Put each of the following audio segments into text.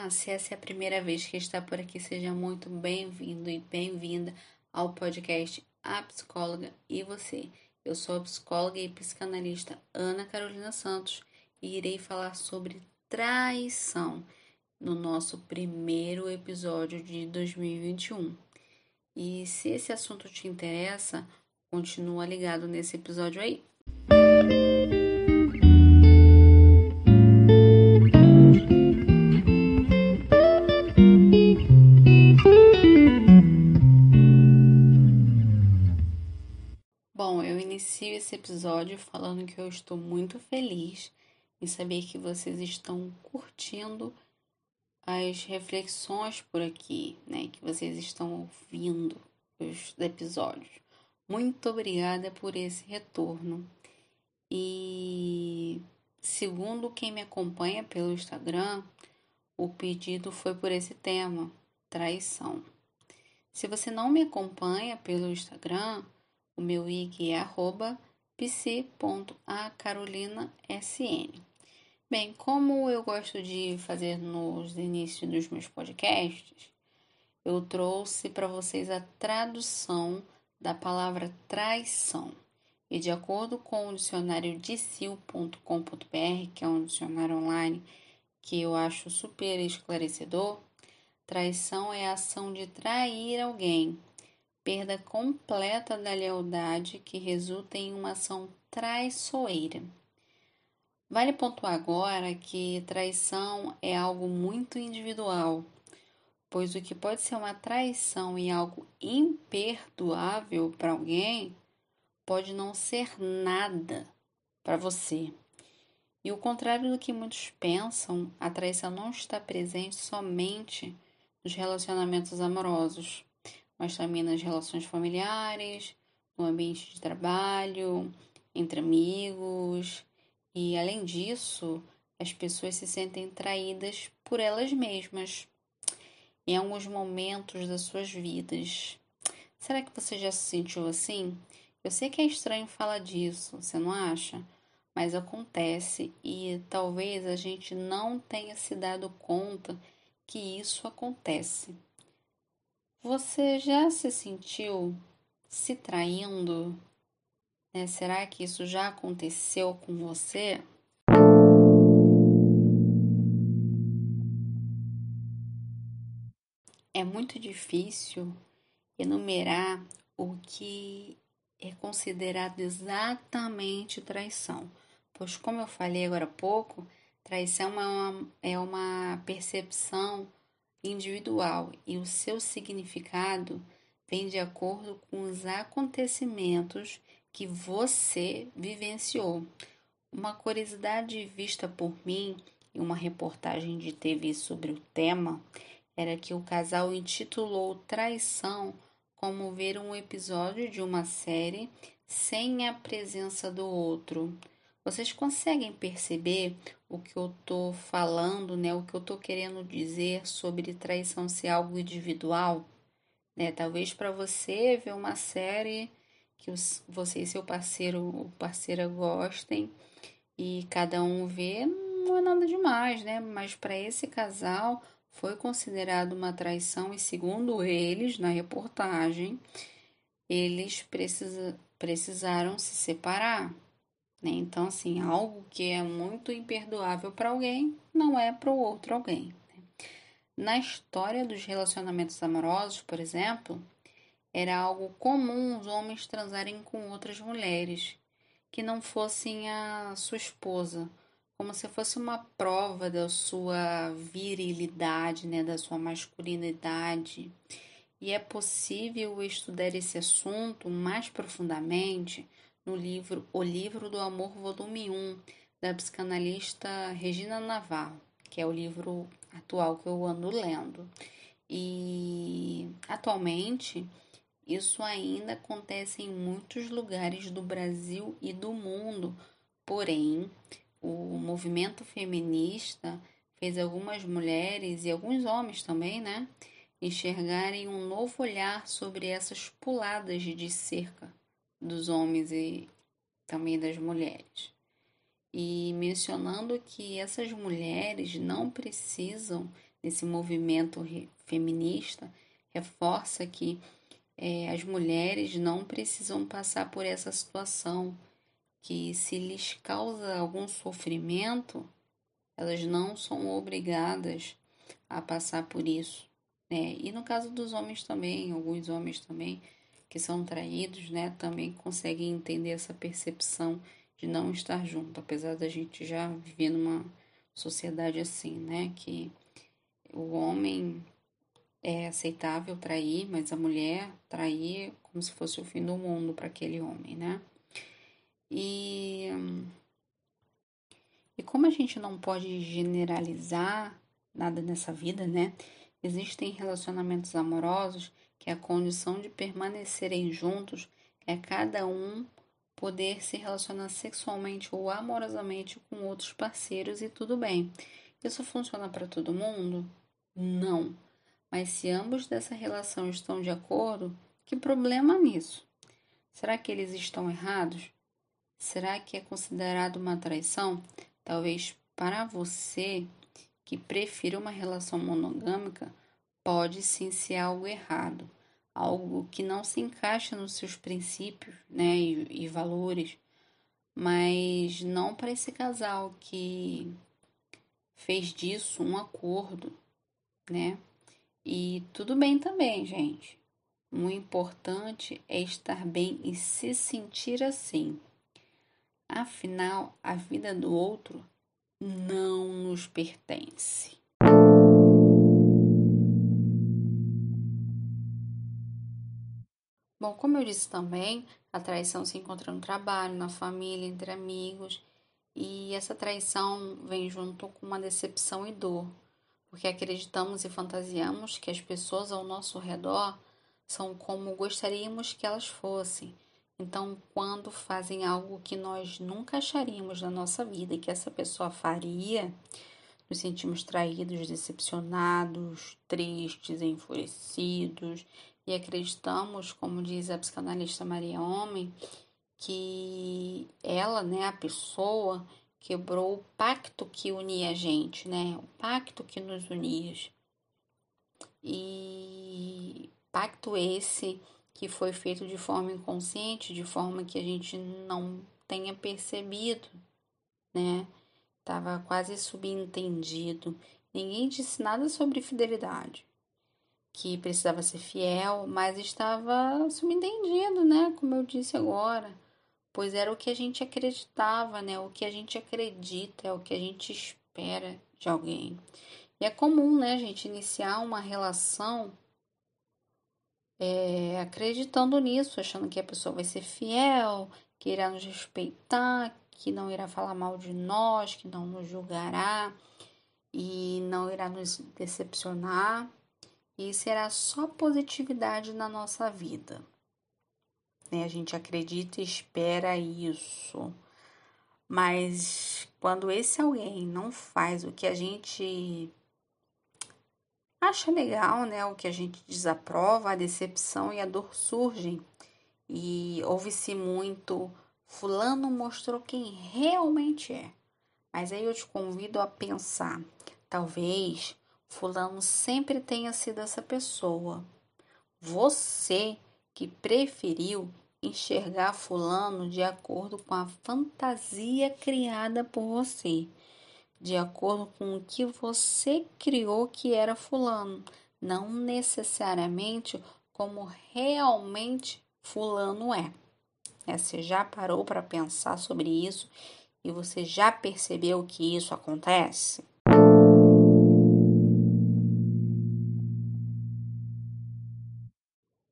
Olá, se essa é a primeira vez que está por aqui, seja muito bem-vindo e bem-vinda ao podcast A Psicóloga e Você. Eu sou a psicóloga e psicanalista Ana Carolina Santos e irei falar sobre traição no nosso primeiro episódio de 2021. E se esse assunto te interessa, continua ligado nesse episódio aí. inicio esse episódio falando que eu estou muito feliz em saber que vocês estão curtindo as reflexões por aqui, né? Que vocês estão ouvindo os episódios. Muito obrigada por esse retorno. E segundo quem me acompanha pelo Instagram, o pedido foi por esse tema, traição. Se você não me acompanha pelo Instagram, o meu IG é arroba pc.acarolinasn. Bem, como eu gosto de fazer nos inícios dos meus podcasts, eu trouxe para vocês a tradução da palavra traição. E de acordo com o dicionário dicil.com.br, que é um dicionário online que eu acho super esclarecedor, traição é a ação de trair alguém, perda completa da lealdade que resulta em uma ação traiçoeira. Vale pontuar agora que traição é algo muito individual, pois o que pode ser uma traição e algo imperdoável para alguém pode não ser nada para você. E o contrário do que muitos pensam, a traição não está presente somente nos relacionamentos amorosos mas também nas relações familiares, no ambiente de trabalho, entre amigos. E além disso, as pessoas se sentem traídas por elas mesmas em alguns momentos das suas vidas. Será que você já se sentiu assim? Eu sei que é estranho falar disso, você não acha? Mas acontece e talvez a gente não tenha se dado conta que isso acontece. Você já se sentiu se traindo? Né? Será que isso já aconteceu com você? É muito difícil enumerar o que é considerado exatamente traição, pois, como eu falei agora há pouco, traição é uma, é uma percepção individual e o seu significado vem de acordo com os acontecimentos que você vivenciou. Uma curiosidade vista por mim em uma reportagem de TV sobre o tema era que o casal intitulou Traição como ver um episódio de uma série sem a presença do outro. Vocês conseguem perceber o que eu tô falando, né? O que eu tô querendo dizer sobre traição ser algo individual, né? Talvez para você ver uma série que você e seu parceiro ou parceira gostem e cada um vê, não é nada demais, né? Mas para esse casal foi considerado uma traição e segundo eles na reportagem, eles precisa, precisaram se separar. Né? Então, assim, algo que é muito imperdoável para alguém não é para o outro alguém. Né? Na história dos relacionamentos amorosos, por exemplo, era algo comum os homens transarem com outras mulheres que não fossem a sua esposa, como se fosse uma prova da sua virilidade, né, da sua masculinidade. E é possível estudar esse assunto mais profundamente no livro O Livro do Amor, volume 1, da psicanalista Regina Navarro, que é o livro atual que eu ando lendo. E atualmente isso ainda acontece em muitos lugares do Brasil e do mundo, porém, o movimento feminista fez algumas mulheres e alguns homens também, né, enxergarem um novo olhar sobre essas puladas de cerca dos homens e também das mulheres. E mencionando que essas mulheres não precisam nesse movimento feminista, reforça que é, as mulheres não precisam passar por essa situação, que se lhes causa algum sofrimento, elas não são obrigadas a passar por isso. Né? E no caso dos homens também, alguns homens também que são traídos, né, também conseguem entender essa percepção de não estar junto, apesar da gente já viver numa sociedade assim, né, que o homem é aceitável trair, mas a mulher trair como se fosse o fim do mundo para aquele homem, né? E, e como a gente não pode generalizar nada nessa vida, né? Existem relacionamentos amorosos que a condição de permanecerem juntos é cada um poder se relacionar sexualmente ou amorosamente com outros parceiros e tudo bem. Isso funciona para todo mundo? Não. Mas se ambos dessa relação estão de acordo, que problema nisso? Será que eles estão errados? Será que é considerado uma traição? Talvez para você que prefira uma relação monogâmica, pode sim ser algo errado, algo que não se encaixa nos seus princípios né, e, e valores, mas não para esse casal que fez disso um acordo, né? E tudo bem também, gente. O importante é estar bem e se sentir assim. Afinal, a vida do outro não nos pertence. Bom, como eu disse também, a traição se encontra no trabalho, na família, entre amigos, e essa traição vem junto com uma decepção e dor, porque acreditamos e fantasiamos que as pessoas ao nosso redor são como gostaríamos que elas fossem. Então, quando fazem algo que nós nunca acharíamos na nossa vida e que essa pessoa faria, nos sentimos traídos, decepcionados, tristes, enfurecidos e acreditamos, como diz a psicanalista Maria Homem, que ela, né, a pessoa, quebrou o pacto que unia a gente, né? O pacto que nos unia. E pacto esse que foi feito de forma inconsciente, de forma que a gente não tenha percebido, né? Tava quase subentendido. Ninguém disse nada sobre fidelidade, que precisava ser fiel, mas estava subentendido, né? Como eu disse agora, pois era o que a gente acreditava, né? O que a gente acredita, é o que a gente espera de alguém. E é comum, né, a gente iniciar uma relação é, acreditando nisso, achando que a pessoa vai ser fiel, que irá nos respeitar, que não irá falar mal de nós, que não nos julgará e não irá nos decepcionar e será só positividade na nossa vida. Né? A gente acredita e espera isso. Mas quando esse alguém não faz o que a gente acha legal, né? O que a gente desaprova, a decepção e a dor surgem. E ouve-se muito, fulano mostrou quem realmente é. Mas aí eu te convido a pensar, talvez fulano sempre tenha sido essa pessoa. Você que preferiu enxergar fulano de acordo com a fantasia criada por você de acordo com o que você criou que era Fulano, não necessariamente como realmente Fulano é. é você já parou para pensar sobre isso e você já percebeu que isso acontece?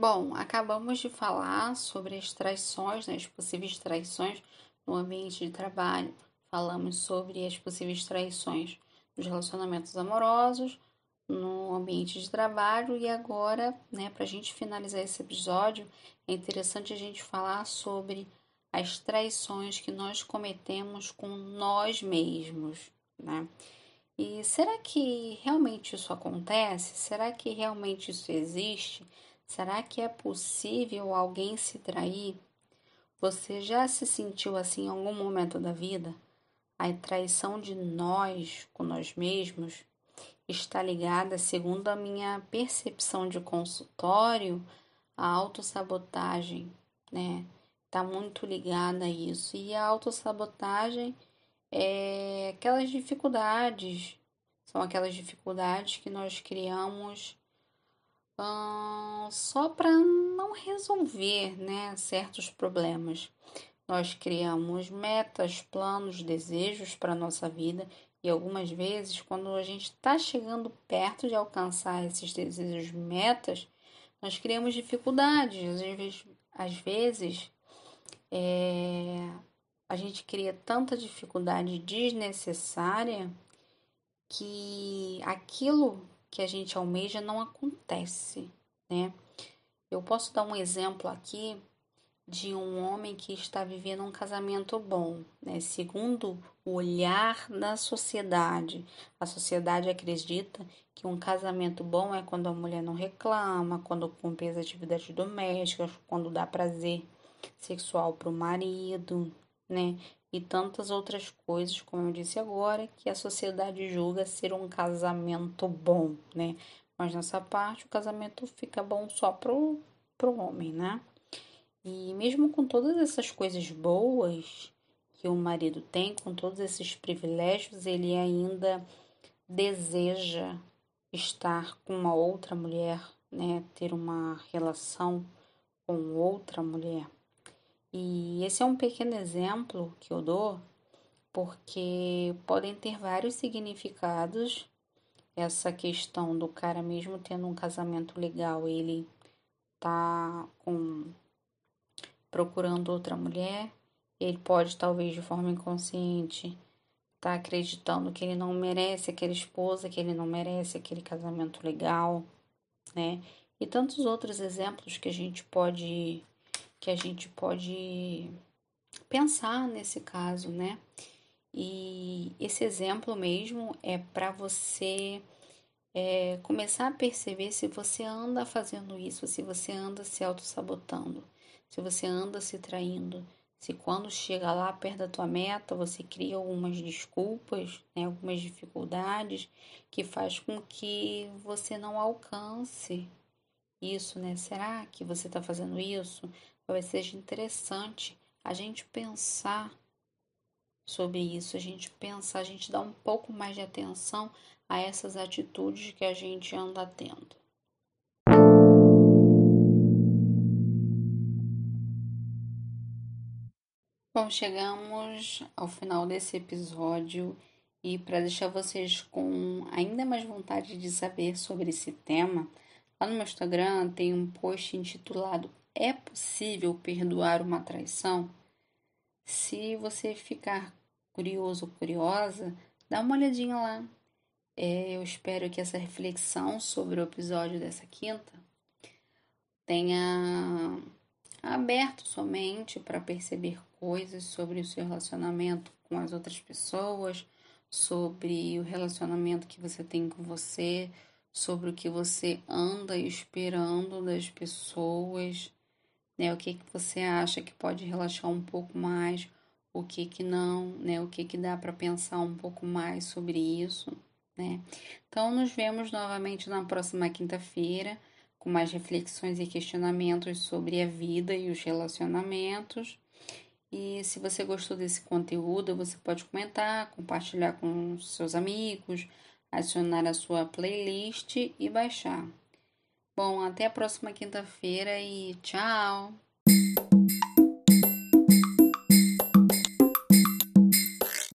Bom, acabamos de falar sobre as traições, né, as possíveis traições no ambiente de trabalho falamos sobre as possíveis traições nos relacionamentos amorosos, no ambiente de trabalho e agora, né, para a gente finalizar esse episódio, é interessante a gente falar sobre as traições que nós cometemos com nós mesmos, né? E será que realmente isso acontece? Será que realmente isso existe? Será que é possível alguém se trair? Você já se sentiu assim em algum momento da vida? a traição de nós com nós mesmos. está ligada, segundo a minha percepção de consultório, à autossabotagem, né? Está muito ligada a isso. E a autossabotagem é aquelas dificuldades, são aquelas dificuldades que nós criamos só para não resolver né, certos problemas. Nós criamos metas, planos, desejos para a nossa vida e algumas vezes, quando a gente está chegando perto de alcançar esses desejos, metas, nós criamos dificuldades. Às vezes, às vezes é, a gente cria tanta dificuldade desnecessária que aquilo que a gente almeja não acontece, né? Eu posso dar um exemplo aqui de um homem que está vivendo um casamento bom, né? Segundo o olhar da sociedade, a sociedade acredita que um casamento bom é quando a mulher não reclama, quando cumpre as atividades domésticas, quando dá prazer sexual para o marido, né? E tantas outras coisas, como eu disse agora, que a sociedade julga ser um casamento bom, né? Mas nessa parte o casamento fica bom só pro, pro homem, né? E mesmo com todas essas coisas boas que o marido tem, com todos esses privilégios, ele ainda deseja estar com uma outra mulher, né? Ter uma relação com outra mulher. E esse é um pequeno exemplo que eu dou, porque podem ter vários significados essa questão do cara mesmo tendo um casamento legal, ele tá com procurando outra mulher, ele pode talvez de forma inconsciente tá acreditando que ele não merece aquela esposa, que ele não merece aquele casamento legal, né? E tantos outros exemplos que a gente pode que a gente pode pensar nesse caso, né? E esse exemplo mesmo é para você é, começar a perceber se você anda fazendo isso, se você anda se auto-sabotando, se você anda se traindo, se quando chega lá perto da tua meta você cria algumas desculpas, né, algumas dificuldades que faz com que você não alcance isso, né? Será que você está fazendo isso? Talvez seja interessante a gente pensar sobre isso, a gente pensar, a gente dar um pouco mais de atenção a essas atitudes que a gente anda tendo. Bom, chegamos ao final desse episódio e para deixar vocês com ainda mais vontade de saber sobre esse tema, lá no meu Instagram tem um post intitulado é possível perdoar uma traição? Se você ficar curioso ou curiosa, dá uma olhadinha lá. É, eu espero que essa reflexão sobre o episódio dessa quinta tenha aberto sua mente para perceber coisas sobre o seu relacionamento com as outras pessoas, sobre o relacionamento que você tem com você, sobre o que você anda esperando das pessoas né? O que, que você acha que pode relaxar um pouco mais, o que que não, né? O que que dá para pensar um pouco mais sobre isso, né? Então, nos vemos novamente na próxima quinta-feira com mais reflexões e questionamentos sobre a vida e os relacionamentos. E se você gostou desse conteúdo, você pode comentar, compartilhar com seus amigos, adicionar a sua playlist e baixar. Bom, até a próxima quinta-feira e tchau!